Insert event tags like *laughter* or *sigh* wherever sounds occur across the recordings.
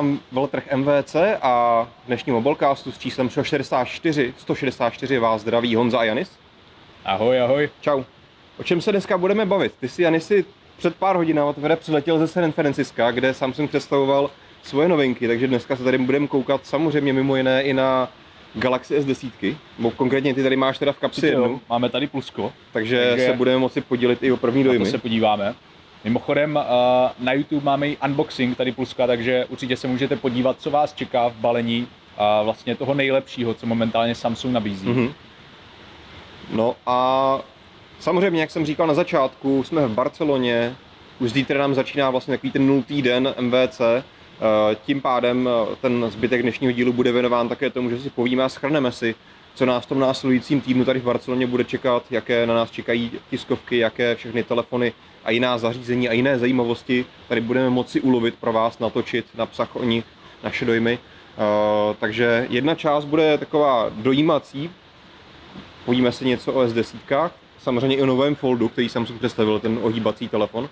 Mám veletrh MVC a v dnešním mobilecastu s číslem 164, 164 vás zdraví Honza a Janis. Ahoj, ahoj. Čau. O čem se dneska budeme bavit? Ty si, Janisi, před pár hodinami tvrdé přiletěl ze San Francisca, kde Samsung představoval svoje novinky, takže dneska se tady budeme koukat samozřejmě mimo jiné i na Galaxy S10, bo konkrétně ty tady máš teda v kapsi jednu, Máme tady plusko, takže, Takže se budeme moci podělit i o první na to dojmy. se podíváme. Mimochodem, eh, na YouTube máme i unboxing tady pluska, takže určitě se můžete podívat, co vás čeká v balení a vlastně toho nejlepšího, co momentálně Samsung nabízí. Mhm. No a samozřejmě, jak jsem říkal na začátku, jsme v Barceloně, už zítra nám začíná vlastně takový ten nultý den MVC, Eh, tím pádem eh, ten zbytek dnešního dílu bude věnován také tomu, že si povíme a schrneme si, co nás v tom následujícím týdnu tady v Barceloně bude čekat, jaké na nás čekají tiskovky, jaké všechny telefony a jiná zařízení a jiné zajímavosti tady budeme moci ulovit pro vás, natočit, napsat o nich naše dojmy. Eh, takže jedna část bude taková dojímací, povíme si něco o S10, samozřejmě i o novém foldu, který Samsung představil, ten ohýbací telefon.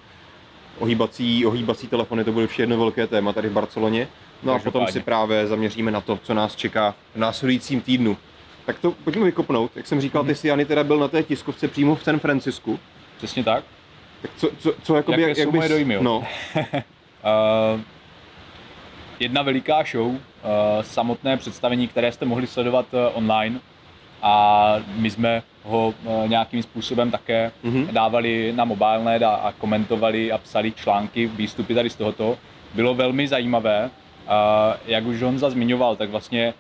Ohýbací, ohýbací telefony, to bude určitě jedno velké téma tady v Barceloně. No a potom si právě zaměříme na to, co nás čeká v následujícím týdnu. Tak to pojďme vykopnout. Jak jsem říkal, ty si Jany teda byl na té tiskovce přímo v San Francisku. Přesně tak. Tak co, co, co jakoby, Jaké jsou bys- moje dojmy, jo? No, Uh, *laughs* jedna veliká show, uh, samotné představení, které jste mohli sledovat uh, online a my jsme ho uh, nějakým způsobem také Mhm. dávali na mobilenet a, a komentovali a psali články, výstupy tady z tohoto. Bylo velmi zajímavé, uh, jak už Honza zmiňoval, tak vlastně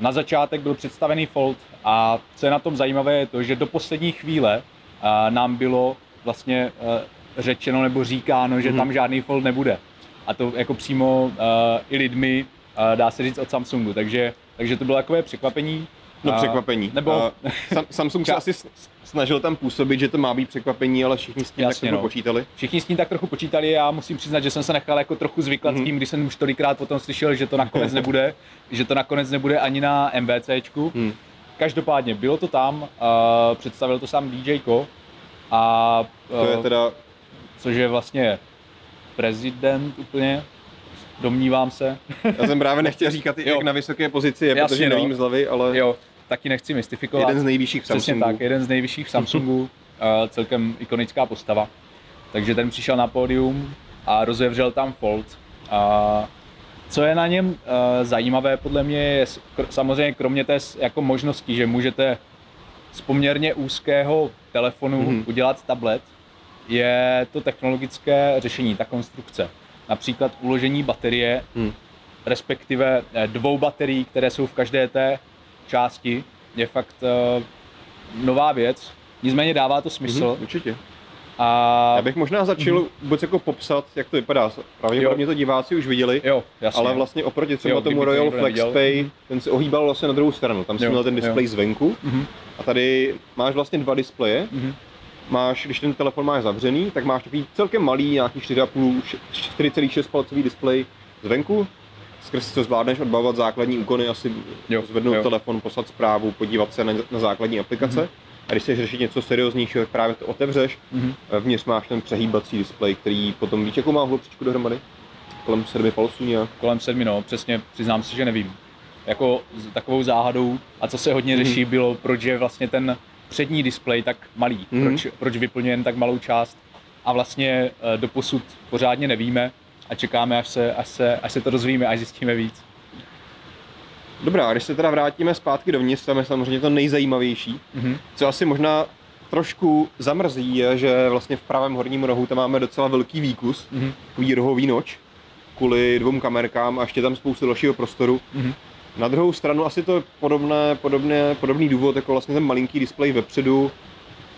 na začátek byl představený Fold a co je na tom zajímavé je to, že do poslední chvíle a, nám bylo vlastně e, řečeno nebo říkáno, že Mhm. tam žádný Fold nebude. A to jako přímo e, i lidmi, dá se říct od Samsungu, takže, takže to bylo takové překvapení. No A- překvapení. Nebo, A Sam, Samsung se asi snažil tam působit, že to má být překvapení, ale všichni s tím Jasně, tak trochu no. počítali. Všichni s tím tak trochu počítali, já musím přiznat, že jsem se nechal jako trochu zvyklat Mhm. s tím, když jsem už tolikrát potom slyšel, že to nakonec nebude, *laughs* že to nakonec nebude ani na MVCčku. Hmm. Každopádně bylo to tam, uh, představil to sám DJ Ko a To je uh, teda což je vlastně prezident úplně, domnívám se. Já jsem právě *laughs* nechtěl říkat, Jo. jak na vysoké pozici je, Jasně, protože no. nevím z hlavy, ale Jo, taky nechci mystifikovat. jeden z nejvyšších Přesně Samsungů. tak, jeden z nejvyšších v Samsungu, *laughs* celkem ikonická postava. Takže ten přišel na pódium a rozevřel tam Fold. A co je na něm uh, zajímavé podle mě je samozřejmě kromě té jako možnosti, že můžete z poměrně úzkého telefonu Mhm. mm-hmm. udělat tablet, je to technologické řešení, ta konstrukce. Například uložení baterie, Hmm. respektive eh, dvou baterií, které jsou v každé té části, je fakt uh, nová věc. Nicméně dává to smysl. Mhm, určitě. A Já bych možná začal Mhm. vůbec jako popsat, jak to vypadá. Pravděpodobně to diváci už viděli, jo, jasně. ale vlastně oproti třeba Jo, tomu Royal. FlexPay, Mhm. ten se ohýbal vlastně na druhou stranu. Tam si Jo, měl ten jo. displej zvenku Mhm, a tady máš vlastně dva displeje. mhm. Máš, když ten telefon máš zavřený, tak máš takový celkem malý, nějaký 4,5, 4,6 palcový displej zvenku, skrz co zvládneš odbavovat základní úkony, asi Jo, zvednout jo. telefon, poslat zprávu, podívat se na, na základní aplikace. Mhm. A když chceš řešit něco serióznějšího, tak právě to otevřeš. Mhm. Vnitř máš ten přehýbací displej, který potom víš, jakou má hloubčičku dohromady? Kolem 7 palců nějak. Kolem sedmi, no, přesně, přiznám si, že nevím. Jako s takovou záhadou, a co se hodně Mhm. řeší, bylo, proč je vlastně ten přední displej tak malý, Mhm. proč, proč vyplňuje jen tak malou část. A vlastně eh, doposud pořádně nevíme a čekáme, až se, až se, až se to dozvíme, až zjistíme víc. Dobrá, a když se teda vrátíme zpátky dovnitř, tam je samozřejmě to nejzajímavější. Mhm. Co asi možná trošku zamrzí, je, že vlastně v pravém horním rohu tam máme docela velký výkus, Mhm. takový rohový noč, kvůli dvou kamerkám a ještě tam spoustu dalšího prostoru. Mhm. Na druhou stranu asi to je podobné, podobné, podobný důvod jako vlastně ten malinký displej vepředu.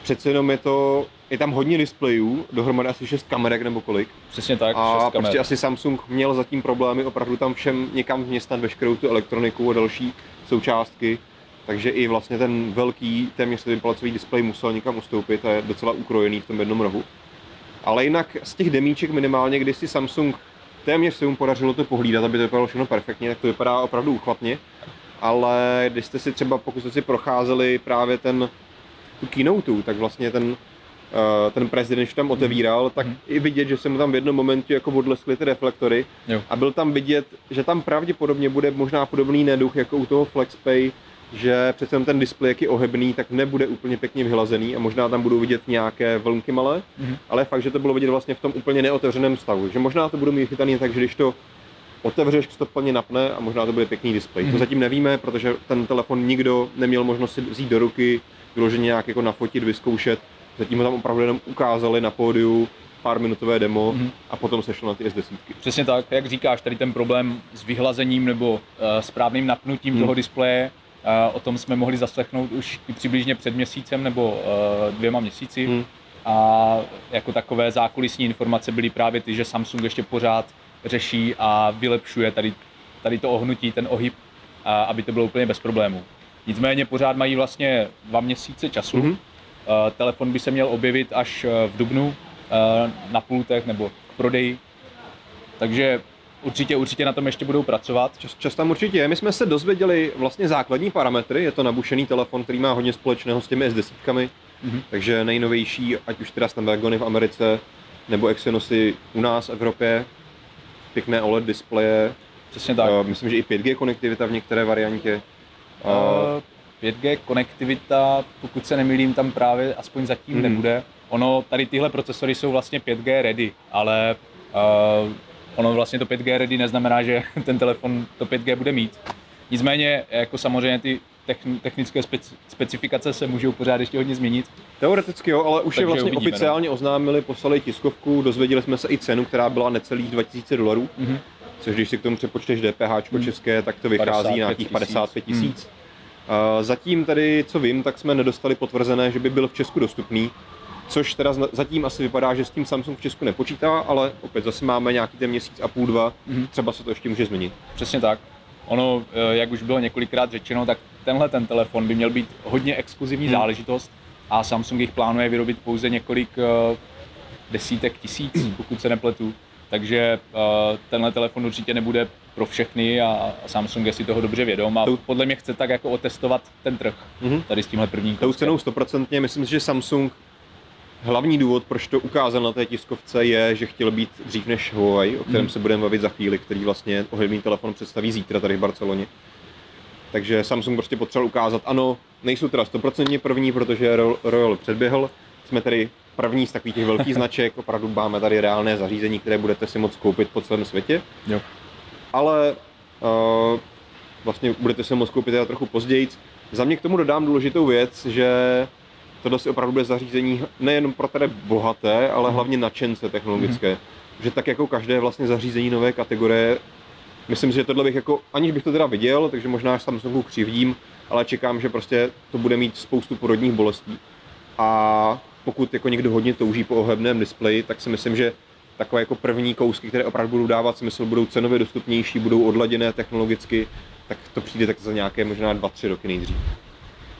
Přece jenom je to, je tam hodně displejů, dohromady asi 6 kamerek nebo kolik. Přesně tak, A šest kamer. prostě asi Samsung měl zatím problémy opravdu tam všem někam vměstnat veškerou tu elektroniku a další součástky. Takže i vlastně ten velký, téměř 7 palcový displej musel někam ustoupit a je docela ukrojený v tom jednom rohu. Ale jinak z těch demíček minimálně, kdy si Samsung téměř se mu podařilo to pohlídat, aby to vypadalo všechno perfektně, tak to vypadá opravdu uchvatně. Ale když jste si třeba, pokud jste si procházeli právě ten tu keynote, tak vlastně ten ten prezident, když tam otevíral, tak Mhm. i vidět, že se mu tam v jednom momentě jako odleskly ty reflektory Jo. a byl tam vidět, že tam pravděpodobně bude možná podobný neduch jako u toho FlexPay, že přece ten displej, jak je ohebný, tak nebude úplně pěkně vyhlazený a možná tam budou vidět nějaké vlnky malé, Mhm. ale fakt, že to bylo vidět vlastně v tom úplně neotevřeném stavu. Že možná to budou mít chytaný tak, že když to otevřeš, to plně napne a možná to bude pěkný displej. Mhm. To zatím nevíme, protože ten telefon nikdo neměl možnost si vzít do ruky, vyloženě nějak jako nafotit, vyzkoušet. Zatím ho tam opravdu jenom ukázali na pódiu, pár minutové demo Mhm. a potom se šlo na ty S10. Přesně tak, jak říkáš, tady ten problém s vyhlazením nebo uh, správným napnutím Hmm. toho displeje, uh, o tom jsme mohli zaslechnout už i přibližně před měsícem nebo uh, dvěma měsíci. Hmm. A jako takové zákulisní informace byly právě ty, že Samsung ještě pořád řeší a vylepšuje tady, tady to ohnutí, ten ohyb, a aby to bylo úplně bez problémů. Nicméně pořád mají vlastně dva měsíce času. Mhm. Uh, telefon by se měl objevit až uh, v dubnu uh, na pultech nebo k prodeji. Takže určitě, určitě na tom ještě budou pracovat. Čas, čas tam určitě je. My jsme se dozvěděli vlastně základní parametry. Je to nabušený telefon, který má hodně společného s těmi S10, Mhm. takže nejnovější, ať už teda Snapdragony v Americe, nebo Exynosy u nás v Evropě, pěkné OLED displeje, Přesně tak. Uh, myslím, že i 5G konektivita v některé variantě. Uh, 5G konektivita, pokud se nemýlím, tam právě aspoň zatím Mhm. nebude. Ono, tady tyhle procesory jsou vlastně 5G ready, ale uh, ono vlastně to 5G ready neznamená, že *laughs* ten telefon to 5G bude mít. Nicméně, jako samozřejmě ty techn- technické speci- specifikace se můžou pořád ještě hodně změnit. teoreticky jo, ale už je Takže vlastně uvidíme, no. oficiálně oznámili, poslali tiskovku, dozvěděli jsme se i cenu, která byla necelých 2000 dolarů, Mhm. což když si k tomu přepočteš DPH Mhm. české, tak to vychází 55 na nějakých 55 tisíc. tisíc. Zatím tady, co vím, tak jsme nedostali potvrzené, že by byl v Česku dostupný, což teda zatím asi vypadá, že s tím Samsung v Česku nepočítá, ale opět zase máme nějaký ten měsíc a půl, dva, Mhm. třeba se to ještě může změnit. Přesně tak. Ono, eh, jak už bylo několikrát řečeno, tak tenhle ten telefon by měl být hodně exkluzivní Hmm. záležitost a Samsung jich plánuje vyrobit pouze několik eh, desítek tisíc, *clears throat* pokud se nepletu. Takže eh, tenhle telefon určitě nebude pro všechny a Samsung je si toho dobře vědom a podle mě chce tak jako otestovat ten trh Mhm. tady s tímhle prvním Tou cenou stoprocentně, myslím si, že Samsung hlavní důvod, proč to ukázal na té tiskovce, je, že chtěl být dřív než Huawei, o kterém Mhm. se budeme bavit za chvíli, který vlastně ohledný telefon představí zítra tady v Barceloně. Takže Samsung prostě potřeboval ukázat, ano, nejsou teda stoprocentně první, protože Ro- Royal předběhl, jsme tady první z takových těch velkých *laughs* značek, opravdu máme tady reálné zařízení, které budete si moct koupit po celém světě, Jo. ale uh, vlastně budete si moct koupit teda trochu později. Za mě k tomu dodám důležitou věc, že tohle si opravdu bude zařízení nejen pro tedy bohaté, ale Mhm. hlavně nadšence technologické. Že tak jako každé vlastně zařízení nové kategorie, myslím si, že tohle bych jako, aniž bych to teda viděl, takže možná Samsungu křivdím, ale čekám, že prostě to bude mít spoustu porodních bolestí. A pokud jako někdo hodně touží po ohebném displeji, tak si myslím, že takové jako první kousky, které opravdu budou dávat smysl, budou cenově dostupnější, budou odladěné technologicky, tak to přijde tak za nějaké možná dva, tři roky nejdřív.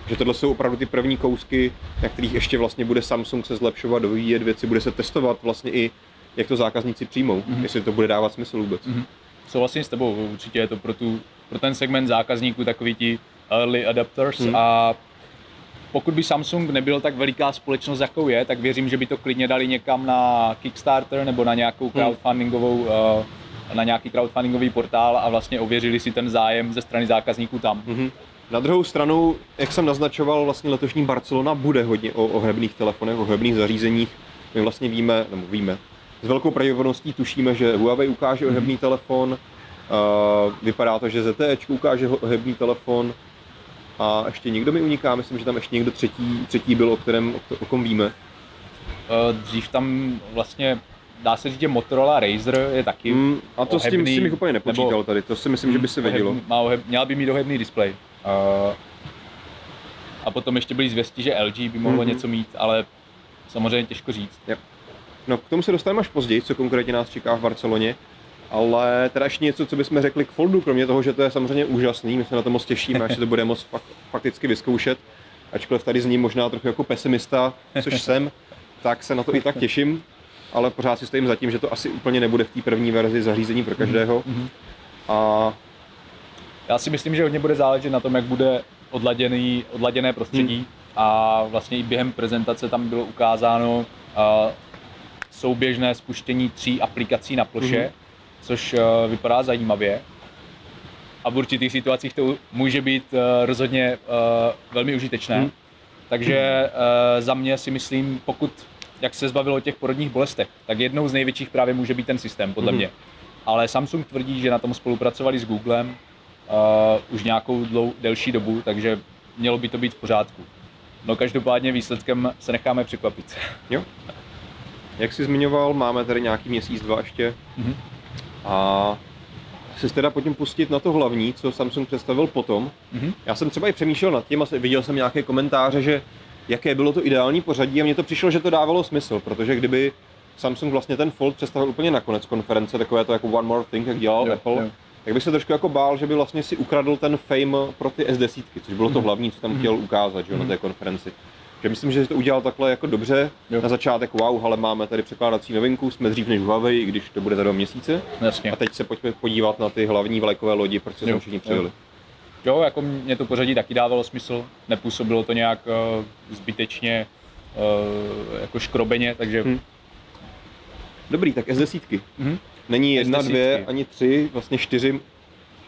Že tohle jsou opravdu ty první kousky, na kterých ještě vlastně bude Samsung se zlepšovat, dovíjet věci, bude se testovat vlastně i, jak to zákazníci přijmou, Mhm. jestli to bude dávat smysl vůbec. Mhm. Souhlasím s tebou, určitě je to pro, tu, pro ten segment zákazníků takový ti early adapters Hmm. a pokud by Samsung nebyl tak veliká společnost, jakou je, tak věřím, že by to klidně dali někam na Kickstarter nebo na nějakou crowdfundingovou, eh, na nějaký crowdfundingový portál a vlastně ověřili si ten zájem ze strany zákazníků tam. Mhm. Na druhou stranu, jak jsem naznačoval, vlastně letošní Barcelona bude hodně o ohebných telefonech, o ohebných zařízeních. My vlastně víme, nebo víme, s velkou pravděpodobností tušíme, že Huawei ukáže ohebný telefon, uh, vypadá to, že ZTE ukáže ohebný telefon a ještě někdo mi uniká, myslím, že tam ještě někdo třetí, třetí byl, o kterém, o, kom víme. Eh, Dřív tam vlastně dá se říct, že Motorola Razer je taky Mm, a to s tím, s ohebný, tím bych úplně nepočítal nebo- tady, to si myslím, že by se vědělo. Ohebný, má oheb, měla by mít ohebný displej. Uh, a potom ještě byly zvěsti, že LG by mohlo Mhm. něco mít, ale samozřejmě těžko říct. No, k tomu se dostaneme až později, co konkrétně nás čeká v Barceloně. Ale teda ještě něco, co bychom řekli k Foldu, kromě toho, že to je samozřejmě úžasný, my se na to moc těšíme, až se to bude moc fak, fakticky vyzkoušet. Ačkoliv tady zní možná trochu jako pesimista, což jsem, tak se na to i tak těším. Ale pořád si stojím za tím, že to asi úplně nebude v té první verzi zařízení pro každého. Mhm. A Já si myslím, že hodně bude záležet na tom, jak bude odladěný, odladěné prostředí. a vlastně i během prezentace tam bylo ukázáno uh, souběžné spuštění tří aplikací na ploše, mm-hmm. Což uh, vypadá zajímavě. A v určitých situacích to může být uh, rozhodně uh, velmi užitečné. Mm. Takže za mě si myslím, pokud jak se zbavilo těch porodních bolestech, tak jednou z největších právě může být ten systém, podle mm. mě. Ale Samsung tvrdí, že na tom spolupracovali s Googlem uh, už nějakou dlou, delší dobu, takže mělo by to být v pořádku. No každopádně výsledkem se necháme překvapit. Jo. Jak jsi zmiňoval, máme tady nějaký měsíc, dva ještě. Mm-hmm. A se teda pojďme pustit na to hlavní, co Samsung představil potom. Mm-hmm. Já jsem třeba i přemýšlel nad tím a viděl jsem nějaké komentáře, že jaké bylo to ideální pořadí a mně to přišlo, že to dávalo smysl, protože kdyby Samsung vlastně ten Fold představil úplně na konec konference, takové to jako One More Thing, jak dělal jo, Apple, jo. tak bych se trošku jako bál, že by vlastně si ukradl ten fame pro ty S10, což bylo to mhm. hlavní, co tam mm-hmm. chtěl ukázat že, mm-hmm. na té konferenci. Že myslím, že to udělal takhle jako dobře. Jo. Na začátek, wow, ale máme tady překládací novinku, jsme dřív než Huawei, i když to bude za dva měsíce. Jasně. A teď se pojďme podívat na ty hlavní vlajkové lodi, proč se tam všichni přijeli. Jo. jo, jako mě to pořadí taky dávalo smysl, nepůsobilo to nějak uh, zbytečně uh, jako škrobeně, takže... Hmm. Dobrý, tak S10. Hmm. Není jedna, S10. dvě, ani tři, vlastně čtyři,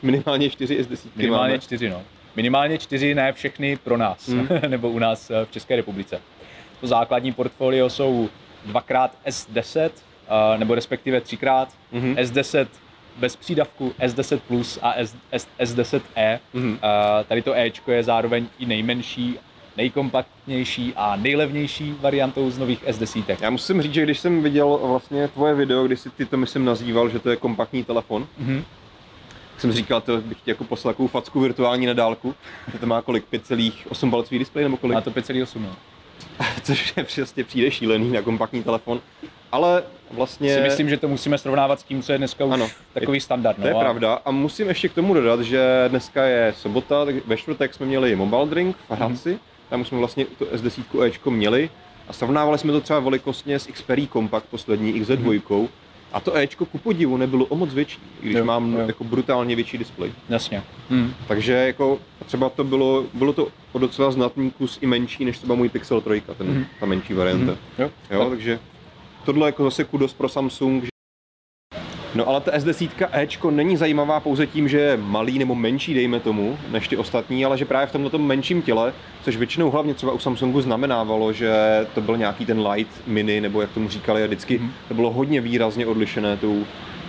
minimálně čtyři S10. Minimálně máme. čtyři, no. Minimálně čtyři, ne všechny pro nás, hmm. *laughs* nebo u nás eh, v České republice. To základní portfolio jsou dvakrát S10, eh, nebo respektive třikrát hmm. S10 bez přídavku, S10 Plus a S, S, S10e. Hmm. Tady to Ečko je zároveň i nejmenší nejkompaktnější a nejlevnější variantou z nových S10. Já musím říct, že když jsem viděl vlastně tvoje video, kdy si ty to myslím nazýval, že to je kompaktní telefon, mm-hmm jsem říkal, to bych ti jako poslal takovou facku virtuální na dálku, to má kolik, 5,8 palcový displej nebo kolik? Má to 5,8, no. *laughs* Což je přesně přijde šílený na kompaktní telefon. Ale vlastně... Si myslím, že to musíme srovnávat s tím, co je dneska už ano, takový standard. No, to je a... pravda. A musím ještě k tomu dodat, že dneska je sobota, tak ve čtvrtek jsme měli Mobile Drink v Hradci. Mm-hmm. Tam jsme vlastně to S10 Ečko měli. A srovnávali jsme to třeba velikostně s Xperia Compact poslední XZ2. Mm-hmm a to Ečko ku podivu nebylo o moc větší, i když jo, mám jo. jako brutálně větší displej. Jasně. Hmm. Takže jako třeba to bylo, bylo to o docela znatný kus i menší než třeba můj Pixel 3, ten, hmm. ta menší varianta. Hmm. Jo, jo tak. takže tohle jako zase kudos pro Samsung, No ale ta S10 Ečko není zajímavá pouze tím, že je malý nebo menší, dejme tomu, než ty ostatní, ale že právě v tomto menším těle, což většinou hlavně třeba u Samsungu znamenávalo, že to byl nějaký ten light mini, nebo jak tomu říkali, a vždycky mm. to bylo hodně výrazně odlišené tou,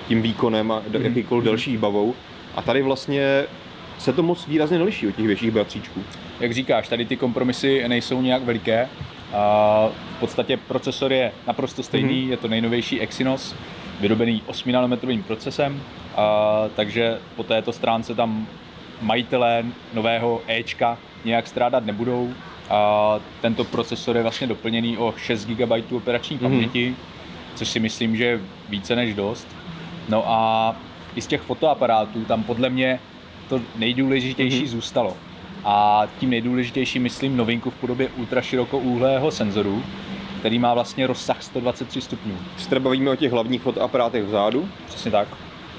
tím výkonem a mm. jakýkoliv mm. další bavou. A tady vlastně se to moc výrazně neliší od těch větších bratříčků. Jak říkáš, tady ty kompromisy nejsou nějak veliké. A v podstatě procesor je naprosto stejný, mm-hmm. je to nejnovější Exynos vyrobený 8 nanometrovým procesem, a, takže po této stránce tam majitelé nového Ečka nějak strádat nebudou. A tento procesor je vlastně doplněný o 6 GB operační mm-hmm. paměti, což si myslím, že je více než dost. No a i z těch fotoaparátů tam podle mě to nejdůležitější mm-hmm. zůstalo. A tím nejdůležitější myslím novinku v podobě ultraširokouhlého senzoru, který má vlastně rozsah 123 stupňů. Se bavíme o těch hlavních fotoaparátech vzadu. Přesně tak.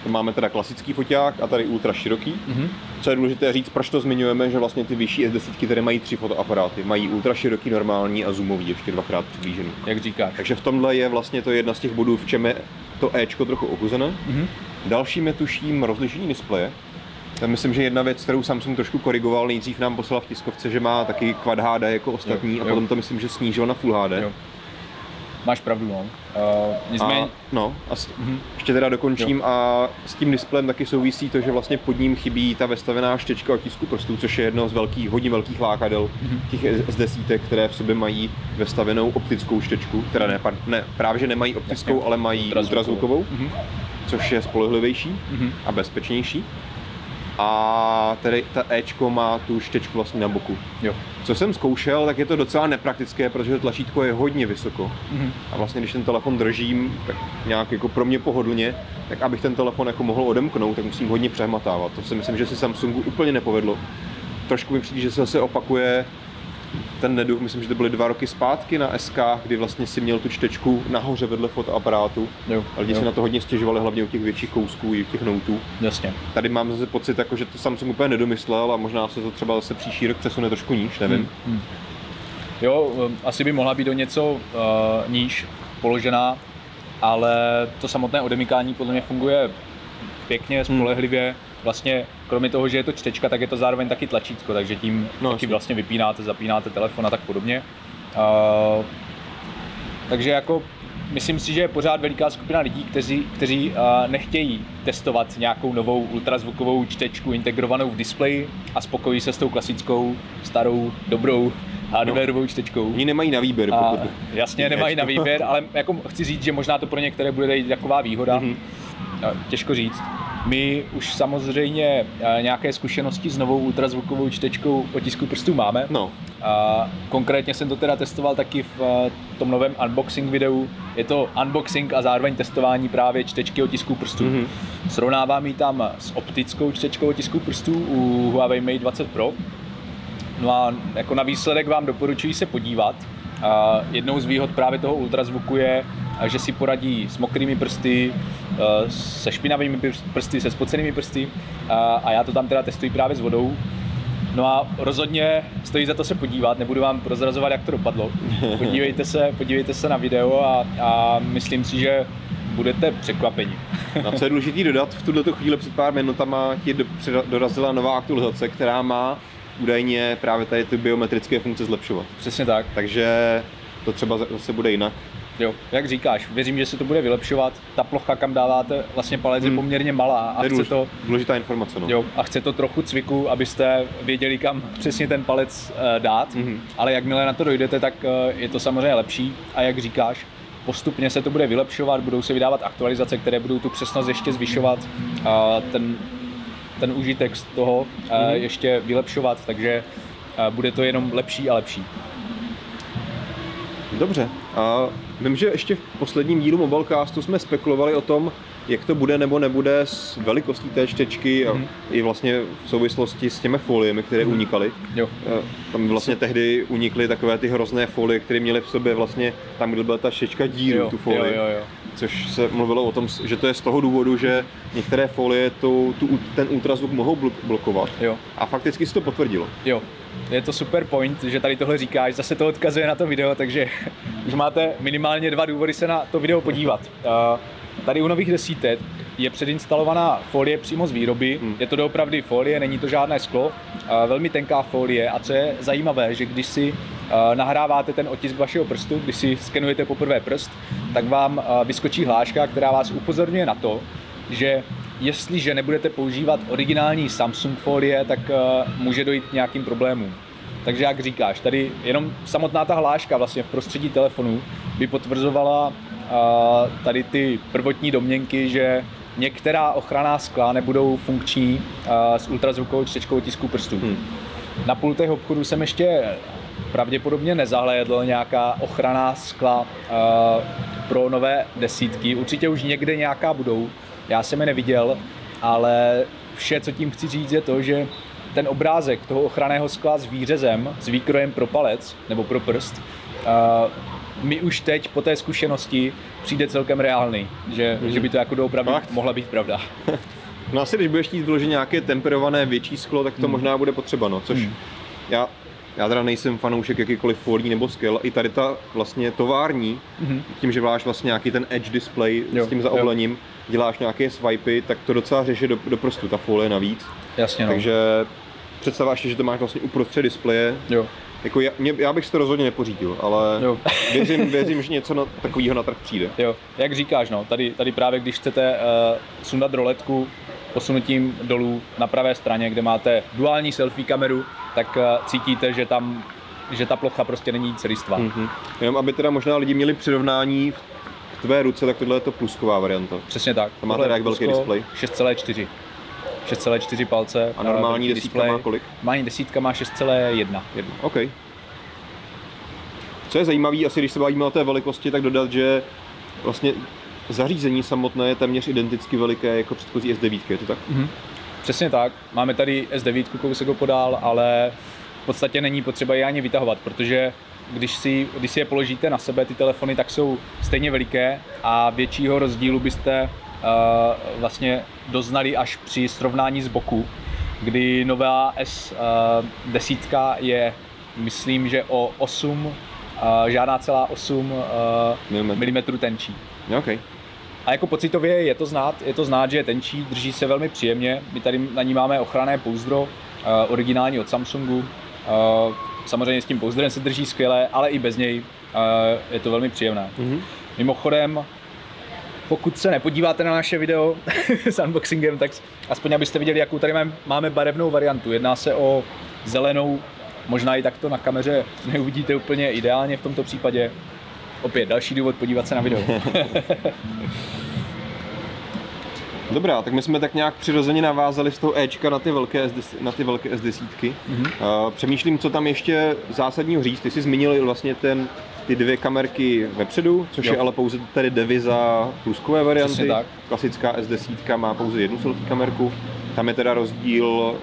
To máme teda klasický foťák a tady ultra široký. Mm-hmm. Co je důležité říct, proč to zmiňujeme, že vlastně ty vyšší S10 tady mají tři fotoaparáty. Mají ultra široký, normální a zoomový, ještě dvakrát přiblížený. Jak říkáš. Takže v tomhle je vlastně to jedna z těch bodů, v čem je to Ečko trochu okuzené. Mm-hmm. Dalším je tuším rozlišení displeje. Myslím, že jedna věc, kterou Samsung trošku korigoval, nejdřív nám poslal v tiskovce, že má taky Quad HD jako ostatní jo, jo. a potom to myslím, že snížil na Full HD. Jo. Máš pravdu, no. Uh, nicméně... A, no, a s, mm-hmm. ještě teda dokončím jo. a s tím displejem taky souvisí to, že vlastně pod ním chybí ta vestavená štěčka otisku prstů, což je jedno z velkých, hodně velkých lákadel mm-hmm. těch s desítek, které v sobě mají vestavenou optickou štěčku, která ne, ne právě že nemají optickou, Jasně. ale mají ultrazvukovou, mm-hmm. což je spolehlivější mm-hmm. a bezpečnější a tedy ta Ečko má tu štečku vlastně na boku. Jo. Co jsem zkoušel, tak je to docela nepraktické, protože tlačítko je hodně vysoko. Mm-hmm. A vlastně když ten telefon držím tak nějak jako pro mě pohodlně, tak abych ten telefon jako mohl odemknout, tak musím hodně přehmatávat. To si myslím, že si Samsungu úplně nepovedlo. Trošku mi přijde, že se zase opakuje ten neduch, myslím, že to byly dva roky zpátky na SK, kdy vlastně si měl tu čtečku nahoře vedle fotoaparátu. Jo, a lidi jo. si na to hodně stěžovali, hlavně u těch větších kousků i u těch noutů. Jasně. Tady mám zase pocit, jako, že to Samsung úplně nedomyslel a možná se to třeba zase příští rok přesune trošku níž, nevím. Hmm, hmm. Jo, um, asi by mohla být o něco uh, níž položená, ale to samotné odemykání podle mě funguje pěkně, spolehlivě. Vlastně kromě toho, že je to čtečka, tak je to zároveň taky tlačítko, takže tím No, taky vlastně vypínáte, zapínáte telefon a tak podobně. Uh, takže jako myslím si, že je pořád veliká skupina lidí, kteří, kteří uh, nechtějí testovat nějakou novou ultrazvukovou čtečku integrovanou v displeji a spokojí se s tou klasickou, starou, dobrou hardwareovou čtečkou. Oni nemají na výběr, A pokud... jasně nemají na výběr, ale jako chci říct, že možná to pro některé bude taková výhoda. Mhm. Mm-hmm. Těžko říct. My už samozřejmě eh, nějaké zkušenosti s novou ultrazvukovou čtečkou otisku prstů máme. No, A konkrétně jsem to teda testoval taky v eh, tom novém unboxing videu. Je to unboxing a zároveň testování právě čtečky otisků prstů. Mhm. Mm-hmm. Srovnávám ji tam s optickou čtečkou otisků prstů u Huawei Mate 20 Pro. No a jako na výsledek vám doporučuji se podívat. A jednou z výhod právě toho ultrazvuku je, a že si poradí s mokrými prsty, eh, se špinavými prs- prsty, se spocenými prsty a, a já to tam teda testuji právě s vodou. No a rozhodně stojí za to se podívat, nebudu vám prozrazovat, jak to dopadlo. *laughs* Podívejte se, podívejte se na video a, a myslím si, že budete překvapeni. a co je důležité dodat, v tuto chvíli před pár minutama ti dorazila nová aktualizace, která má údajně právě tady ty biometrické funkce zlepšovat. Přesně tak. Takže to třeba zase bude jinak. Jo, jak říkáš, věřím, že se to bude vylepšovat. Ta plocha, kam dáváte vlastně palec, je Hmm. poměrně malá a je chce to, důležitá informace. No. jo, a chce to trochu cviku, abyste věděli, kam přesně ten palec eh, dát. Mhm. Ale jakmile na to dojdete, tak eh, je to samozřejmě lepší. A jak říkáš, postupně se to bude vylepšovat, budou se vydávat aktualizace, které budou tu přesnost ještě zvyšovat a ten, ten užitek z toho Mhm. ještě vylepšovat, takže bude to jenom lepší a lepší. Dobře. A vím, že ještě v posledním dílu Mobilecastu jsme spekulovali o tom, jak to bude nebo nebude s velikostí té čtečky a Mhm. i vlastně v souvislosti s těmi foliemi, které unikaly. Jo. Tam vlastně tehdy unikly takové ty hrozné folie, které měly v sobě vlastně tam, kde byla ta šečka díru, Jo, tu folii. jo, jo, jo. Což se mluvilo o tom, že to je z toho důvodu, že některé folie tu, tu, ten ultrazvuk mohou blo- blokovat. Jo. A fakticky se to potvrdilo. Jo, je to super point, že tady tohle říkáš, zase to odkazuje na to video, takže *laughs* už máte minimálně dva důvody se na to video podívat. Uh, Tady u nových desítek je předinstalovaná folie přímo z výroby, Hmm. je to doopravdy folie, není to žádné sklo, velmi tenká folie a co je zajímavé, že když si nahráváte ten otisk vašeho prstu, když si skenujete poprvé prst, tak vám vyskočí hláška, která vás upozorňuje na to, že jestliže nebudete používat originální Samsung folie, tak může dojít k nějakým problémům. Takže jak říkáš, tady jenom samotná ta hláška vlastně v prostředí telefonu by potvrzovala uh, tady ty prvotní domněnky, že některá ochranná skla nebudou funkční uh, s ultrazvukovou čtečkou tisku prstů. Hmm. Na pultech obchodu jsem ještě pravděpodobně nezahlédl nějaká ochranná skla uh, pro nové desítky. Určitě už někde nějaká budou. Já jsem je neviděl, ale vše, co tím chci říct, je to, že ten obrázek toho ochranného skla s výřezem, s výkrojem pro palec nebo pro prst, mi už teď po té zkušenosti přijde celkem reálný, že, Mhm. že by to jako doopravdy Fakt? mohla být pravda. *laughs* No asi, když budeš chtít vyložit nějaké temperované větší sklo, tak to Hmm. možná bude potřeba, no. Což Hmm. já, já teda nejsem fanoušek jakýkoliv folí nebo skel. I tady ta vlastně tovární, Mhm. tím, že máš vlastně nějaký ten edge display Jo, s tím jo. zaoblením, děláš nějaké swipey, tak to docela řeší do, do prstu, ta folie navíc. Jasně no. Představa ještě, že to máš vlastně uprostřed displeje. Jo. Jako já, mě, já bych si to rozhodně nepořídil, ale Jo. *laughs* věřím, věřím, že něco na, takového na trh přijde. Jo, jak říkáš, no, tady, tady právě když chcete uh, sundat roletku posunutím dolů na pravé straně, kde máte duální selfie kameru, tak uh, cítíte, že tam že ta plocha prostě není celistvá. Hmm. Mhm. Jenom aby teda možná lidi měli přirovnání k tvé ruce, tak tohle je to plusková varianta. Přesně tak. To máte jak velký displej? 6,4. 6,4 palce. A normální desítka má kolik? Normální desítka má 6,1. Jedno. OK. Co je zajímavé, asi když se bavíme o té velikosti, tak dodat, že vlastně zařízení samotné je téměř identicky veliké jako předchozí S9, je to tak? Mhm. Přesně tak. Máme tady S9, kousek ho podál, ale v podstatě není potřeba je ani vytahovat, protože když si, když si je položíte na sebe, ty telefony, tak jsou stejně veliké a většího rozdílu byste vlastně doznali až při srovnání z boku, kdy nová S10 je myslím, že o 8, uh, žádná celá 8 uh, Milimetr. mm tenčí. Okay. A jako pocitově je to znát, je to znát, že je tenčí, drží se velmi příjemně. My tady na ní máme ochranné pouzdro, uh, originální od Samsungu. Uh, samozřejmě s tím pouzdrem se drží skvěle, ale i bez něj uh, je to velmi příjemné. Mm-hmm. Mimochodem, pokud se nepodíváte na naše video *laughs* s unboxingem, tak aspoň abyste viděli, jakou tady máme barevnou variantu. Jedná se o zelenou, možná i takto na kameře neuvidíte úplně ideálně v tomto případě. Opět další důvod podívat se na video. *laughs* Dobrá, tak my jsme tak nějak přirozeně navázali z toho Ečka na ty velké SD, na ty velké S10. Mm-hmm. Uh, přemýšlím, co tam ještě zásadního říct. Ty jsi zmínil vlastně ten, ty dvě kamerky vepředu, což jo. je ale pouze tady deviza pluskové varianty. tak. Klasická S10 má pouze jednu selfie kamerku. Tam je teda rozdíl,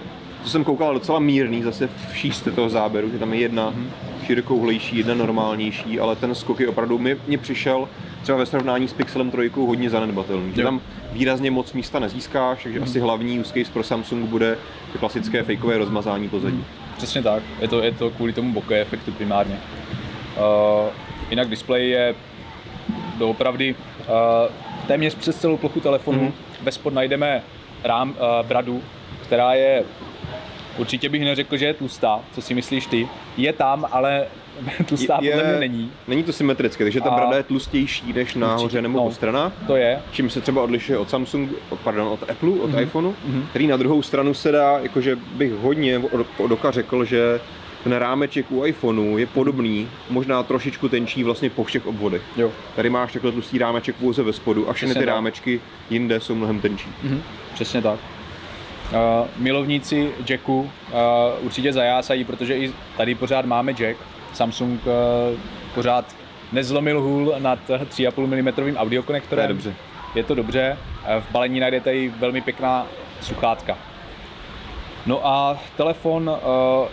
co jsem koukal, docela mírný zase v šířce toho záběru, že tam je jedna mm-hmm. širokouhlejší, jedna normálnější, ale ten skok je opravdu, mi, mě přišel třeba ve srovnání s Pixelem 3 hodně zanedbatelný. Že tam výrazně moc místa nezískáš, takže hmm. asi hlavní use case pro Samsung bude ty klasické fakeové rozmazání pozadí. Hmm. Přesně tak, je to, je to kvůli tomu bokeh efektu primárně. Uh, jinak display je doopravdy uh, téměř přes celou plochu telefonu. Hmm. Ve spod najdeme rám, uh, bradu, která je Určitě bych neřekl, že je tlustá, co si myslíš ty. Je tam, ale *laughs* tlustá je, podle mě není. Není to symetrické, takže ta a... brada je tlustější než nahoře nebo no, po stranách. To je. Čím se třeba odlišuje od Samsung, pardon, od Apple, od mm-hmm. iPhoneu, mm-hmm. který na druhou stranu se dá, jakože bych hodně od oka řekl, že ten rámeček u iPhoneu je podobný, možná trošičku tenčí vlastně po všech obvodech. Jo. Tady máš takhle tlustý rámeček pouze ve spodu a všechny ty tak. rámečky jinde jsou mnohem tenčí. Mm-hmm. Přesně tak. Uh, milovníci Jacku uh, určitě zajásají, protože i tady pořád máme Jack. Samsung uh, pořád nezlomil hůl nad 3,5 mm audiokonektorem. To je dobře. Je to dobře. V balení najdete i velmi pěkná sluchátka. No a telefon,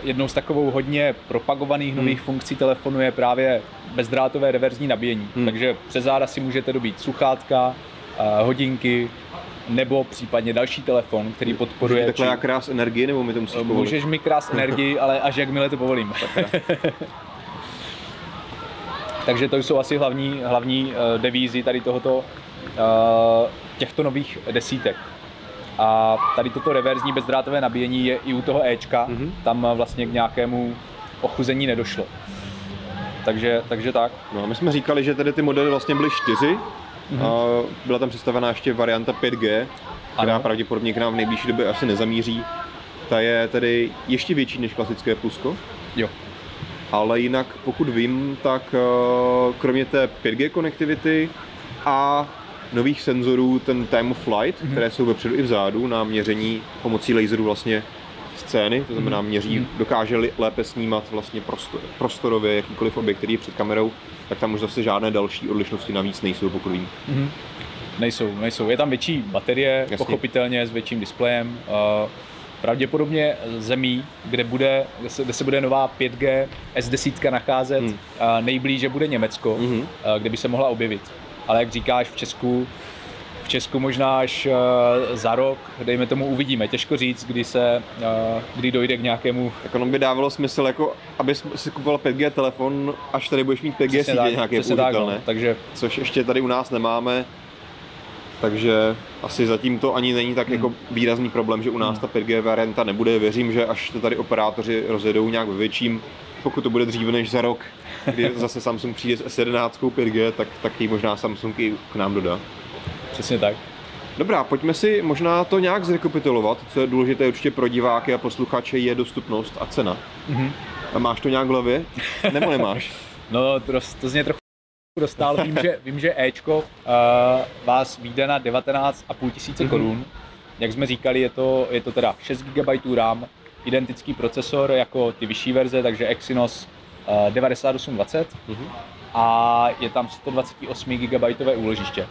jednou z takovou hodně propagovaných hmm. nových hmm. funkcí telefonu je právě bezdrátové reverzní nabíjení. Hmm. Takže přes záda si můžete dobít sluchátka, hodinky, nebo případně další telefon, který podporuje... Takhle či... já krás energii, nebo mi to musíš povolit? Můžeš mi krás energii, *laughs* ale až jakmile to povolím. *laughs* Takže to jsou asi hlavní, hlavní devízy tady tohoto, těchto nových desítek. A tady toto reverzní bezdrátové nabíjení je i u toho Ečka, mm-hmm. tam vlastně k nějakému ochuzení nedošlo. Takže, takže tak. No a my jsme říkali, že tady ty modely vlastně byly čtyři, Mm-hmm. Byla tam představená ještě varianta 5G, která ano. pravděpodobně k nám v nejbližší době asi nezamíří. Ta je tedy ještě větší než klasické plusko. Jo. Ale jinak, pokud vím, tak eh, kromě té 5G konektivity a nových senzorů, ten time of flight, mm-hmm. které jsou vepředu i vzadu na měření pomocí laseru vlastně scény, to znamená mhm. měří, mm-hmm. dokáže lépe snímat vlastně prostor, prostorově jakýkoliv objekt, který je před kamerou, tak tam už zase žádné další odlišnosti navíc nejsou, pokud vím. Mm-hmm. Nejsou, nejsou. Je tam větší baterie, Jasně. pochopitelně s větším displejem. Uh, pravděpodobně zemí, kde, bude, kde, se, kde se bude nová 5G S10 nacházet, hmm. uh, nejblíže bude Německo, hmm. uh, kde by se mohla objevit. Ale jak říkáš, v Česku v Česku možná až uh, za rok, dejme tomu, uvidíme. Těžko říct, kdy se, uh, kdy dojde k nějakému... Tak ono by dávalo smysl, jako, aby si kupoval 5G telefon, až tady budeš mít 5G sítě nějaké tak, no. takže... Což ještě tady u nás nemáme. Takže asi zatím to ani není tak hmm. jako výrazný problém, že u nás hmm. ta 5G varianta nebude. Věřím, že až to tady operátoři rozjedou nějak ve větším, pokud to bude dříve než za rok, kdy zase Samsung přijde s S11 5G, tak, tak ji možná Samsung i k nám dodá. Přesně tak. Dobrá, pojďme si možná to nějak zrekapitulovat. Co je důležité určitě pro diváky a posluchače je dostupnost a cena. Mm-hmm. A máš to nějak v hlavě? Nebo nemáš? *laughs* no, to, to zně trochu dostal. Vím, že, vím, že Ečko uh, vás vyjde na 19,5 tisíce mm-hmm. korun. Jak jsme říkali, je to, je to teda 6 GB RAM, identický procesor jako ty vyšší verze, takže Exynos 9820 mm-hmm. a je tam 128 GB úložiště.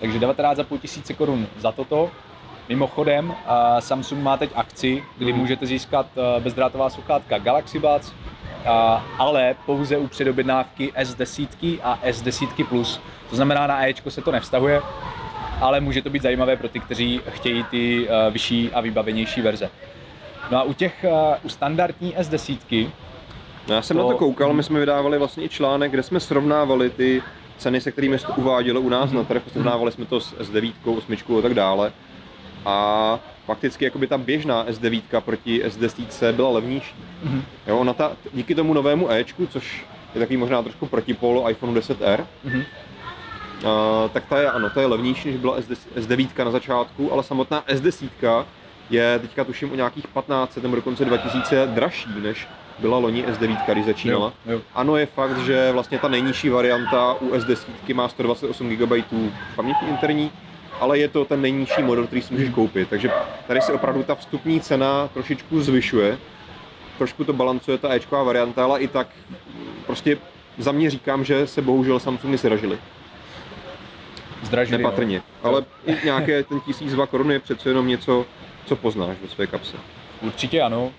Takže 19,5 tisíce korun za toto. Mimochodem, uh, Samsung má teď akci, kdy mm. můžete získat uh, bezdrátová sluchátka Galaxy Buds, uh, ale pouze u předobjednávky S10 a S10 Plus. To znamená, na Ečko se to nevztahuje, ale může to být zajímavé pro ty, kteří chtějí ty uh, vyšší a vybavenější verze. No a u těch, uh, u standardní S10 No já jsem to... na to koukal, my jsme vydávali vlastně i článek, kde jsme srovnávali ty ceny, se kterými jste uváděli u nás na trh, srovnávali jsme to s S9, 8 a tak dále. A fakticky jakoby ta běžná S9 proti S10 byla levnější. Mm-hmm. Jo, ona ta, díky tomu novému Ečku, což je takový možná trošku protipol iPhone 10R, mm-hmm. Uh, tak ta je, ano, ta je levnější, než byla S9 na začátku, ale samotná S10 je teďka tuším o nějakých 15 nebo dokonce 2000 dražší, než byla loni S9, když začínala. Jo, jo. Ano, je fakt, že vlastně ta nejnižší varianta u S10 má 128 GB paměti interní, ale je to ten nejnižší model, který si můžeš koupit. Takže tady se opravdu ta vstupní cena trošičku zvyšuje. Trošku to balancuje ta Ečková varianta, ale i tak prostě za mě říkám, že se bohužel Samsungy sražily. Zdražili, Nepatrně. No. Ale i nějaké ten tisíc dva koruny je přece jenom něco, co poznáš ve své kapse. Určitě ano.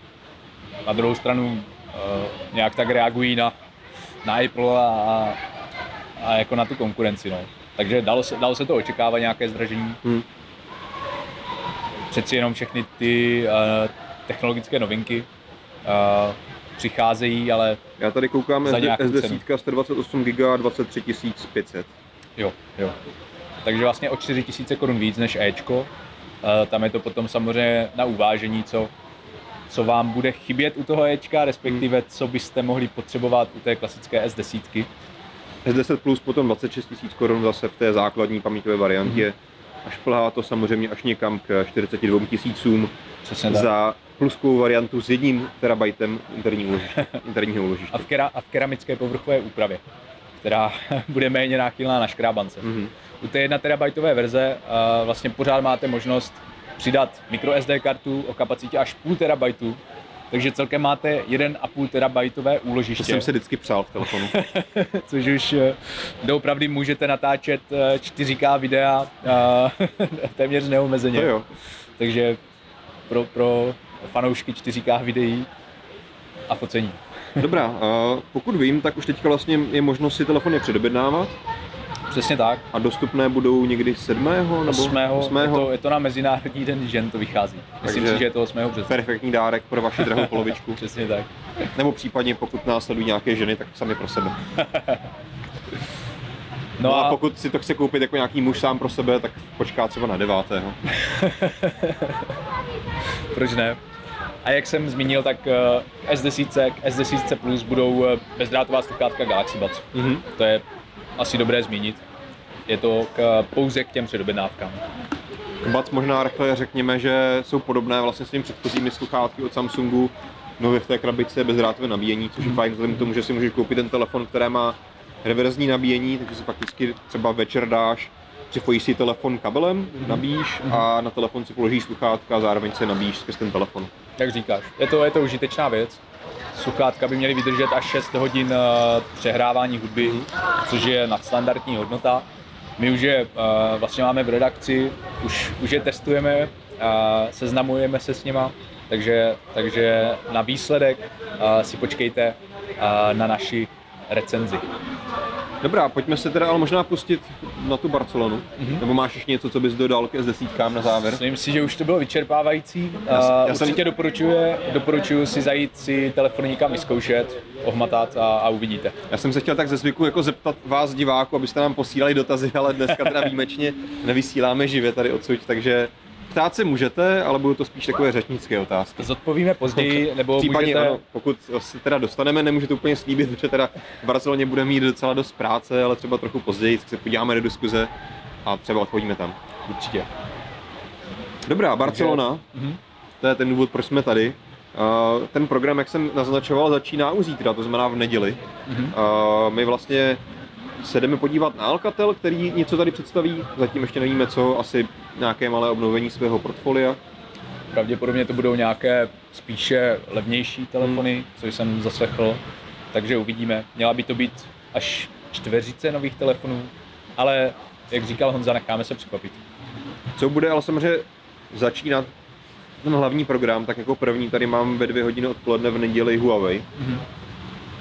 Na druhou stranu nějak tak reagují na, na Apple a, a jako na tu konkurenci. No. Takže dalo se, dalo se to očekávat nějaké zdražení. Hmm. Přeci jenom všechny ty uh, technologické novinky uh, přicházejí, ale Já tady koukám S10 128 GB 23 500. Jo, jo. Takže vlastně o 4 000 korun víc než Ečko. Uh, tam je to potom samozřejmě na uvážení, co, co vám bude chybět u toho Ečka, respektive hmm. co byste mohli potřebovat u té klasické S10. S10 Plus potom 26 000 korun zase v té základní paměťové variantě. Hmm. Až plhá to samozřejmě až někam k 42 tisícům za pluskovou variantu s jedním terabajtem *laughs* interního, interního uložiště. A v, kera, a v keramické povrchové úpravě, která *laughs* bude méně náchylná na škrábance. Mm-hmm. U té 1 terabajtové verze uh, vlastně pořád máte možnost přidat microSD kartu o kapacitě až půl terabajtu, takže celkem máte 1,5 terabajtové úložiště. To jsem se vždycky přál v telefonu. *laughs* Což už eh, doopravdy můžete natáčet 4K eh, videa *laughs* téměř neomezeně. To jo. Takže pro, pro fanoušky 4K videí a focení. Dobrá, pokud vím, tak už teďka vlastně je možnost si telefony předobjednávat. Přesně tak. A dostupné budou někdy 7. nebo 8. 8. Je, to, je to na Mezinárodní den žen, to vychází. Myslím Takže si, že je to 8. března. Perfektní dárek pro vaši drahou polovičku. *laughs* Přesně tak. Nebo případně pokud následují nějaké ženy, tak sami pro sebe. *laughs* No, no a... a pokud si to chce koupit jako nějaký muž sám pro sebe, tak počká třeba na devátého. *laughs* Proč ne? A jak jsem zmínil, tak uh, S10, S10 Plus budou uh, bezdrátová sluchátka Galaxy Buds. Mm-hmm. To je asi dobré zmínit. Je to k, pouze k těm předobjednávkám. Buds možná rychle řekněme, že jsou podobné vlastně s těmi předchozími sluchátky od Samsungu. Nově v té krabici je bezdrátové nabíjení, což je mm-hmm. fajn vzhledem k tomu, že si můžeš koupit ten telefon, který má reverzní nabíjení, takže si fakticky třeba večer dáš, připojíš si telefon kabelem, nabíjíš mm-hmm. a na telefon si položíš sluchátka a zároveň se nabíjíš skrz ten telefon. Jak říkáš, je to, je to užitečná věc. Sluchátka by měly vydržet až 6 hodin uh, přehrávání hudby, což je nadstandardní hodnota. My už je uh, vlastně máme v redakci, už, už je testujeme, uh, seznamujeme se s nima, takže, takže na výsledek si počkejte na naši recenzi. Dobrá, pojďme se teda ale možná pustit na tu Barcelonu. Mm-hmm. Nebo máš ještě něco, co bys dodal ke desítkám na závěr? Myslím si, že už to bylo vyčerpávající. Já, já Určitě jsem... doporučuji, doporučuji si zajít si telefon někam vyzkoušet, ohmatat a, a, uvidíte. Já jsem se chtěl tak ze zvyku jako zeptat vás diváků, abyste nám posílali dotazy, ale dneska teda výjimečně nevysíláme živě tady odsud, takže Ptát se můžete, ale budou to spíš takové řečnické otázky. Zodpovíme později, nebo Případně, můžete... ano, pokud se teda dostaneme, nemůžete úplně slíbit, že teda v Barceloně budeme mít docela dost práce, ale třeba trochu později se podíváme do diskuze a třeba odpovíme tam. Určitě. Dobrá, Barcelona, Takže... to je ten důvod, proč jsme tady. ten program, jak jsem naznačoval, začíná už zítra, to znamená v neděli. Mm-hmm. my vlastně se jdeme podívat na Alcatel, který něco tady představí. Zatím ještě nevíme co, asi nějaké malé obnovení svého portfolia. Pravděpodobně to budou nějaké spíše levnější telefony, hmm. co jsem zaslechl, takže uvidíme. Měla by to být až čtveřice nových telefonů, ale jak říkal Honza, necháme se překvapit. Co bude ale samozřejmě začínat ten hlavní program, tak jako první tady mám ve dvě hodiny odpoledne v neděli Huawei. Mm-hmm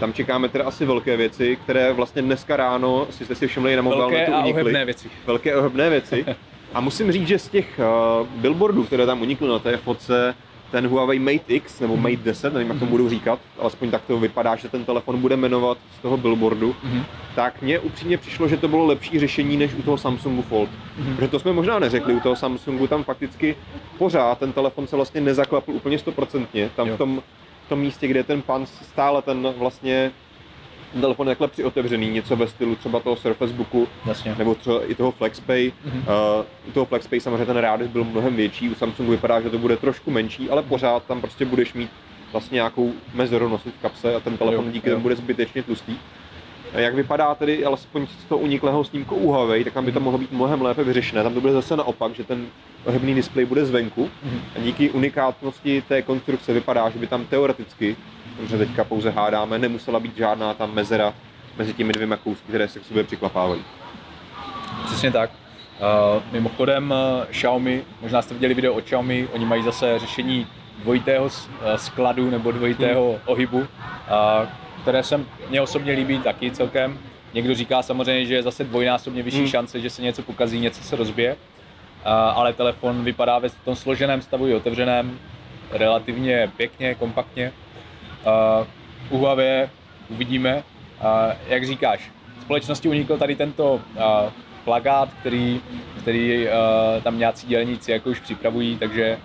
tam čekáme teda asi velké věci, které vlastně dneska ráno, si jste si všimli na mobilenetu Velké a ohebné věci. Velké a ohebné věci. *laughs* A musím říct, že z těch uh, billboardů, které tam unikly na té fotce, ten Huawei Mate X nebo Mate 10, nevím, jak to budu říkat, alespoň tak to vypadá, že ten telefon bude jmenovat z toho billboardu, Mhm. tak mně upřímně přišlo, že to bylo lepší řešení než u toho Samsungu Fold. Mhm. Protože to jsme možná neřekli, u toho Samsungu tam fakticky pořád ten telefon se vlastně nezaklapl úplně stoprocentně. Tam Jo. v tom, v tom místě, kde je ten pan stále ten vlastně telefon je takhle přiotevřený, něco ve stylu třeba toho Surface Booku, Jasně. nebo třeba i toho FlexPay. Mhm. Uh, u toho FlexPay samozřejmě ten radius byl mnohem větší, u Samsungu vypadá, že to bude trošku menší, ale pořád tam prostě budeš mít vlastně nějakou mezeru nosit v kapse a ten telefon Jo, díky jo. tomu bude zbytečně tlustý. Jak vypadá tedy alespoň z toho uniklého snímku u Huawei, tak tam by to mohlo být mnohem lépe vyřešené. Tam to bude zase naopak, že ten ohebný displej bude zvenku Mhm. a díky unikátnosti té konstrukce vypadá, že by tam teoreticky, protože teďka pouze hádáme, nemusela být žádná tam mezera mezi těmi dvěma kousky, které se k sobě přiklapávají. Přesně tak. Uh, mimochodem uh, Xiaomi, možná jste viděli video od Xiaomi, oni mají zase řešení dvojitého uh, skladu nebo dvojitého Hmm. ohybu, uh, které se mně osobně líbí taky celkem. Někdo říká samozřejmě, že je zase dvojnásobně vyšší Hmm. šance, že se něco pokazí, něco se rozbije, ale telefon vypadá ve tom složeném stavu i otevřeném relativně pěkně, kompaktně. U Huawei uvidíme, jak říkáš, společnosti unikl tady tento plagát, který, který tam nějací dělníci jako už připravují, takže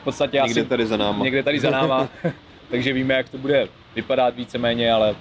v podstatě Někde asi tady za náma. někde tady za náma, *laughs* takže víme, jak to bude vypadat víceméně, ale uh,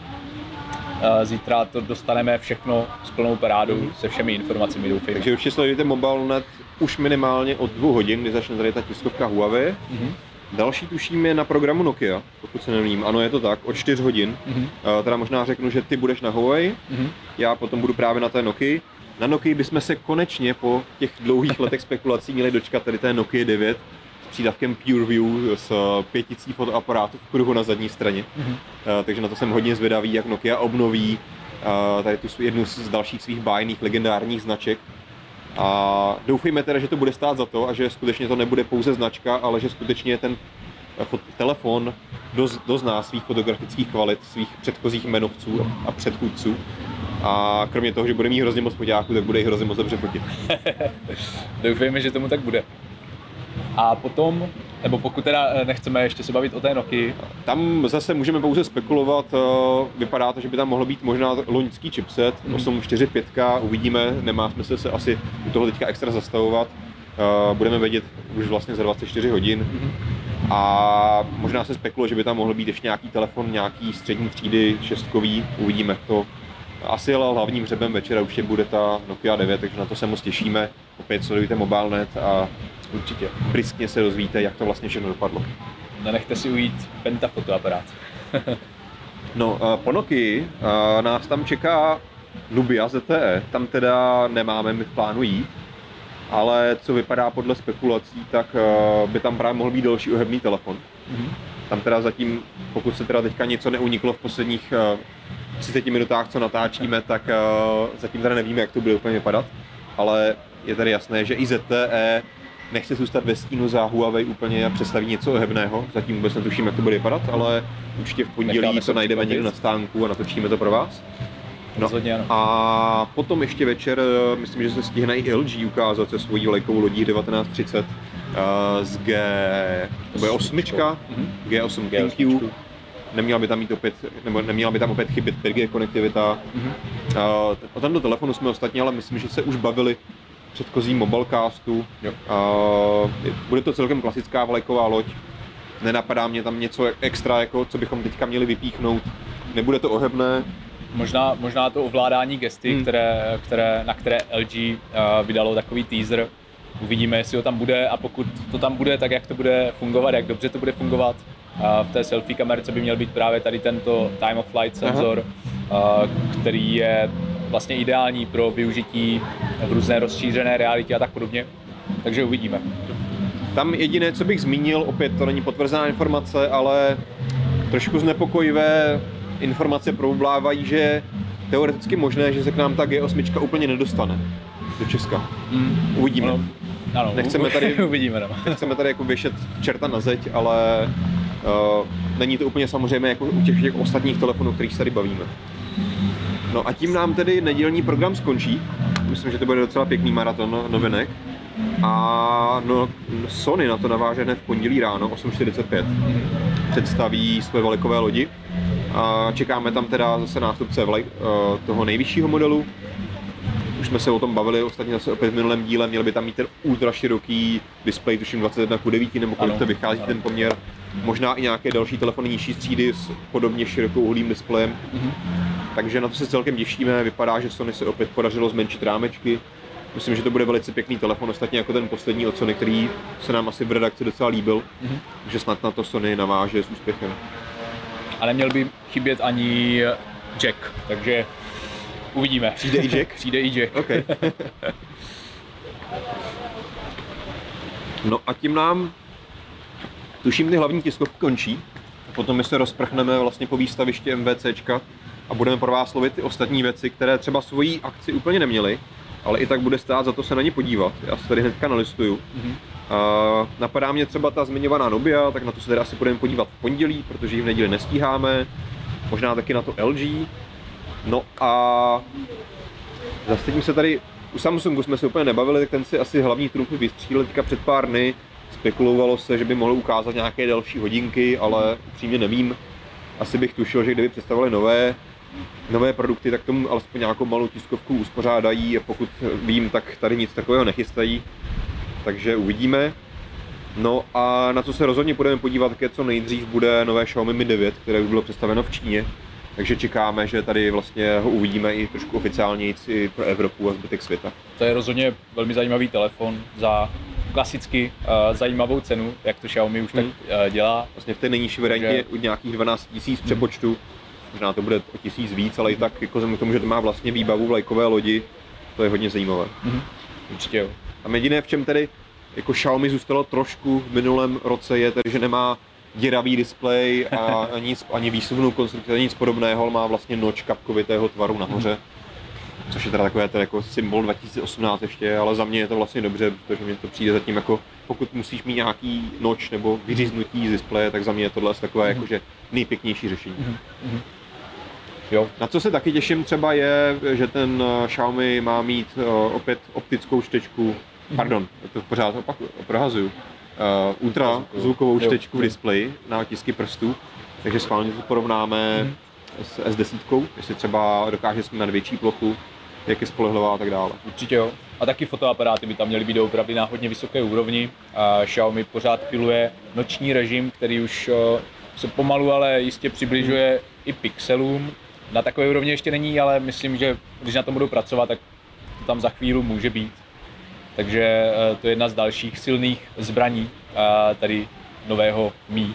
zítra to dostaneme všechno s plnou parádou, se všemi informacemi doufejme. Takže určitě sledujte MobileNet už minimálně od dvou hodin, kdy začne tady ta tiskovka Huawei. Mhm. Další tuším je na programu Nokia, pokud se nemýlím. Ano, je to tak, od 4 hodin. Mhm. Eh, Teda možná řeknu, že ty budeš na Huawei, Mhm. já potom budu právě na té Nokii. Na Nokii bychom se konečně po těch dlouhých letech spekulací měli dočkat tady té Nokia 9 s přídavkem PureView s eh, pěticí fotoaparátu v kruhu na zadní straně. Mhm. Eh, takže na to jsem hodně zvědavý, jak Nokia obnoví eh, tady tu jednu z dalších svých bájných legendárních značek. A doufejme teda, že to bude stát za to a že skutečně to nebude pouze značka, ale že skutečně ten telefon doz, dozná svých fotografických kvalit, svých předchozích jmenovců a předchůdců. A kromě toho, že bude mít hrozně moc foťáků, tak bude i hrozně moc dobře fotit. *laughs* Doufejme, že tomu tak bude. A potom, nebo pokud teda eh, nechceme ještě se bavit o té Nokii, Tam zase můžeme pouze spekulovat, eh, vypadá to, že by tam mohl být možná loňský chipset, Mhm. 845, uvidíme, nemá smysl se asi u toho teďka extra zastavovat. Eh, Budeme vědět už vlastně za 24 hodin a možná se spekuluje, že by tam mohl být ještě nějaký telefon, nějaký střední třídy, šestkový, uvidíme to. Asi ale hlavním hřebem večera určitě bude ta Nokia 9, takže na to se moc těšíme. Opět sledujte MobileNet a určitě, briskně se dozvíte, jak to vlastně všechno dopadlo. nenechte si ujít pentafotoaparát. *laughs* No, eh, po Nokii eh, nás tam čeká Nubia ZTE, tam teda nemáme my v plánu jít, ale co vypadá podle spekulací, tak eh, by tam právě mohl být další ohebný telefon. Mhm. Tam teda zatím, pokud se teda teďka něco neuniklo v posledních eh, 30 minutách, co natáčíme, tak zatím teda nevíme, jak to bude úplně vypadat, ale je tady jasné, že i ZTE nechce zůstat ve stínu za Huawei úplně a představí něco ohebného. Zatím vůbec netuším, jak to bude vypadat, ale určitě v pondělí Necháme to najdeme někde na stánku a natočíme to pro vás. No. A potom ještě večer, eh, myslím, že se stihne i LG ukázat se svojí vlajkovou lodí 1930 eh, z G... To bude osmička, Mhm. G8 G8. ThinQ. Neměla by tam mít opět, nebo neměla by tam opět chybět 5G konektivita. Mhm. Uh, o tomto telefonu jsme ostatně, ale myslím, že se už bavili předchozím mobilecastu. Jo. Uh, bude to celkem klasická vlajková loď. Nenapadá mě tam něco extra, jako co bychom teďka měli vypíchnout. Nebude to ohebné, Možná, možná to ovládání gesty, Hmm. které, které, na které LG uh, vydalo takový teaser. Uvidíme, jestli ho tam bude a pokud to tam bude, tak jak to bude fungovat, jak dobře to bude fungovat. Uh, v té selfie kamerce by měl být právě tady tento time of flight senzor, uh, který je vlastně ideální pro využití v různé rozšířené realitě a tak podobně. Takže uvidíme. Tam jediné, co bych zmínil, opět to není potvrzená informace, ale trošku znepokojivé informace proublávají, že teoreticky možné, že se k nám ta G8 úplně nedostane do Česka. Mm. Uvidíme. Ano, ano, Nechceme tady- *laughs* uvidíme. No. Chceme tady jako věšet čerta na zeď, ale uh, není to úplně samozřejmě jako u těch, těch ostatních telefonů, kterých se tady bavíme. No a tím nám tedy nedělní program skončí. Myslím, že to bude docela pěkný maraton novinek. A no, Sony na to naváže hned v pondělí ráno 8.45. Představí své velikové lodi. A čekáme tam teda zase nástupce vlaj, eh, toho nejvyššího modelu. Už jsme se o tom bavili ostatně zase opět v minulém díle, měl by tam mít ten ultra široký displej, tuším 21 k 9 nebo kolik to vychází ano. ten poměr. Možná i nějaké další telefony nižší třídy s podobně širokou uhlým displejem. Mhm. Takže na to se celkem těšíme. Vypadá, že Sony se opět podařilo zmenšit rámečky. Myslím, že to bude velice pěkný telefon, ostatně jako ten poslední od Sony, který se nám asi v redakci docela líbil. Mhm. Takže snad na to Sony naváže s úspěchem. A neměl by chybět ani Jack, takže uvidíme. Přijde i Jack? *laughs* Přijde i Jack. OK. no a tím nám, tuším, ty hlavní tiskovky končí. Potom my se rozprchneme vlastně po výstavišti MVCčka a budeme pro vás lovit ty ostatní věci, které třeba svoji akci úplně neměly, ale i tak bude stát za to se na ně podívat. Já se tady hnedka nalistuju. Mhm. A napadá mě třeba ta zmiňovaná Nubia, tak na to se teda asi budeme podívat v pondělí, protože ji v neděli nestíháme. Možná taky na to LG. No a zastavím se tady, u Samsungu jsme se úplně nebavili, tak ten si asi hlavní trumfy vystřílel teďka před pár dny. Spekulovalo se, že by mohl ukázat nějaké další hodinky, ale upřímně nevím. Asi bych tušil, že kdyby představili nové, nové produkty, tak tomu alespoň nějakou malou tiskovku uspořádají a pokud vím, tak tady nic takového nechystají. Takže uvidíme. No a na co se rozhodně budeme podívat, také co nejdřív bude nové Xiaomi Mi 9, které už bylo představeno v Číně. Takže čekáme, že tady vlastně ho uvidíme i trošku oficiálněji i pro Evropu a zbytek světa. To je rozhodně velmi zajímavý telefon za klasicky uh, zajímavou cenu, jak to Xiaomi už tak Mhm. uh, dělá. Vlastně v té nejnižší variantě u nějakých 12 000 přepočtu, možná to bude o tisíc víc, ale i tak jako vzhledem k tomu, že to má vlastně výbavu vlajkové lodi, to je hodně zajímavé. Mhm. Určitě jo. A jediné, v čem tedy jako Xiaomi zůstalo trošku v minulém roce, je tedy, že nemá děravý displej a *laughs* ani, ani výsuvnou konstrukci, ani nic podobného, ale má vlastně noč kapkovitého tvaru nahoře. Což je teda takové ten jako symbol 2018 ještě, ale za mě je to vlastně dobře, protože mi to přijde zatím jako, pokud musíš mít nějaký noč nebo vyříznutí z displeje, tak za mě je tohle takové jakože nejpěknější řešení. Jo, Na co se taky těším třeba je, že ten eh, Xiaomi má mít eh, opět optickou čtečku, pardon, to pořád opak, prohazuju, uh, ultra zvukovou čtečku v displeji na otisky prstů, takže schválně to porovnáme Mhm. s S10, jestli třeba dokáže snímat větší plochu, jak je spolehlivá a tak dále. určitě jo. A taky fotoaparáty by tam měly být opravdu na hodně vysoké úrovni. A Xiaomi pořád piluje noční režim, který už se pomalu, ale jistě přibližuje i pixelům. Na takové úrovni ještě není, ale myslím, že když na tom budou pracovat, tak to tam za chvíli může být. Takže eh, to je jedna z dalších silných zbraní eh, tady nového Mi.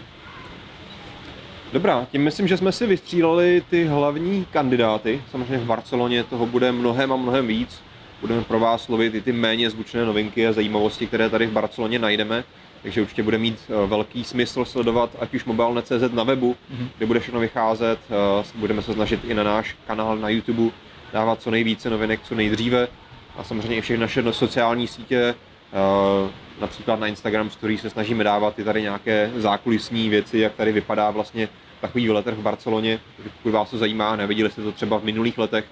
Dobrá, tím myslím, že jsme si vystříleli ty hlavní kandidáty. Samozřejmě v Barceloně toho bude mnohem a mnohem víc. Budeme pro vás slovit i ty méně zvučné novinky a zajímavosti, které tady v Barceloně najdeme. Takže určitě bude mít eh, velký smysl sledovat ať už mobilne.cz na webu, Mhm. kde bude všechno vycházet. Eh, Budeme se snažit i na náš kanál na YouTube dávat co nejvíce novinek, co nejdříve. A samozřejmě i všechny naše sociální sítě, eh, například na Instagram Story se snažíme dávat i tady nějaké zákulisní věci, jak tady vypadá vlastně takový veletrh v Barceloně. Takže pokud vás to zajímá, neviděli jste to třeba v minulých letech,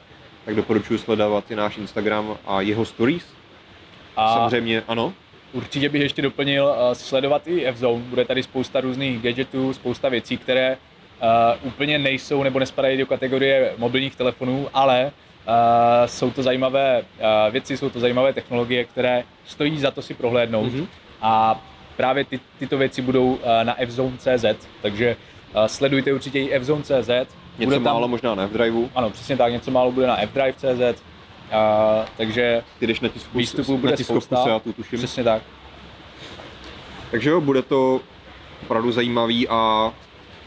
tak doporučuji sledovat i náš Instagram a jeho stories. A Samozřejmě, ano. Určitě bych ještě doplnil uh, sledovat i F-Zone. Bude tady spousta různých gadgetů, spousta věcí, které uh, úplně nejsou nebo nespadají do kategorie mobilních telefonů, ale uh, jsou to zajímavé uh, věci, jsou to zajímavé technologie, které stojí za to si prohlédnout. Mhm. A právě ty, tyto věci budou uh, na fzone.cz, takže uh, sledujte určitě i fzone.cz. Něco Bude málo možná na F-Driveu. Ano, přesně tak, něco málo bude na fdrive.cz. Uh, takže Ty jdeš na tisku, Výstupů na bude tiskovku spousta. Seatu, tuším. přesně tak. Takže jo, bude to opravdu zajímavý a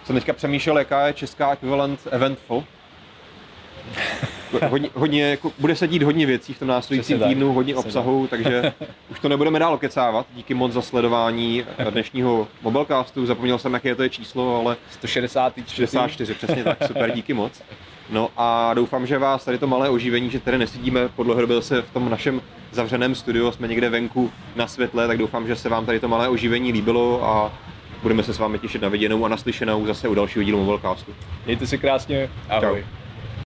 jsem teďka přemýšlel, jaká je česká ekvivalent Eventful. *laughs* Hodně, hodně, jako, bude se dít hodně věcí v tom následujícím Přesně tak. týdnu, hodně Přesně obsahu, takže *laughs* už to nebudeme dál kecávat. Díky moc za sledování dnešního mobilecastu. Zapomněl jsem, jaké to je číslo, ale 164. 64, přesně tak, super, díky moc. *laughs* No a doufám, že vás tady to malé oživení, že tady nesedíme po dlouhé době zase v tom našem zavřeném studiu, jsme někde venku na světle, tak doufám, že se vám tady to malé oživení líbilo a budeme se s vámi těšit na viděnou a naslyšenou zase u dalšího dílu Mobilecastu. Mějte se krásně, ahoj. Čau.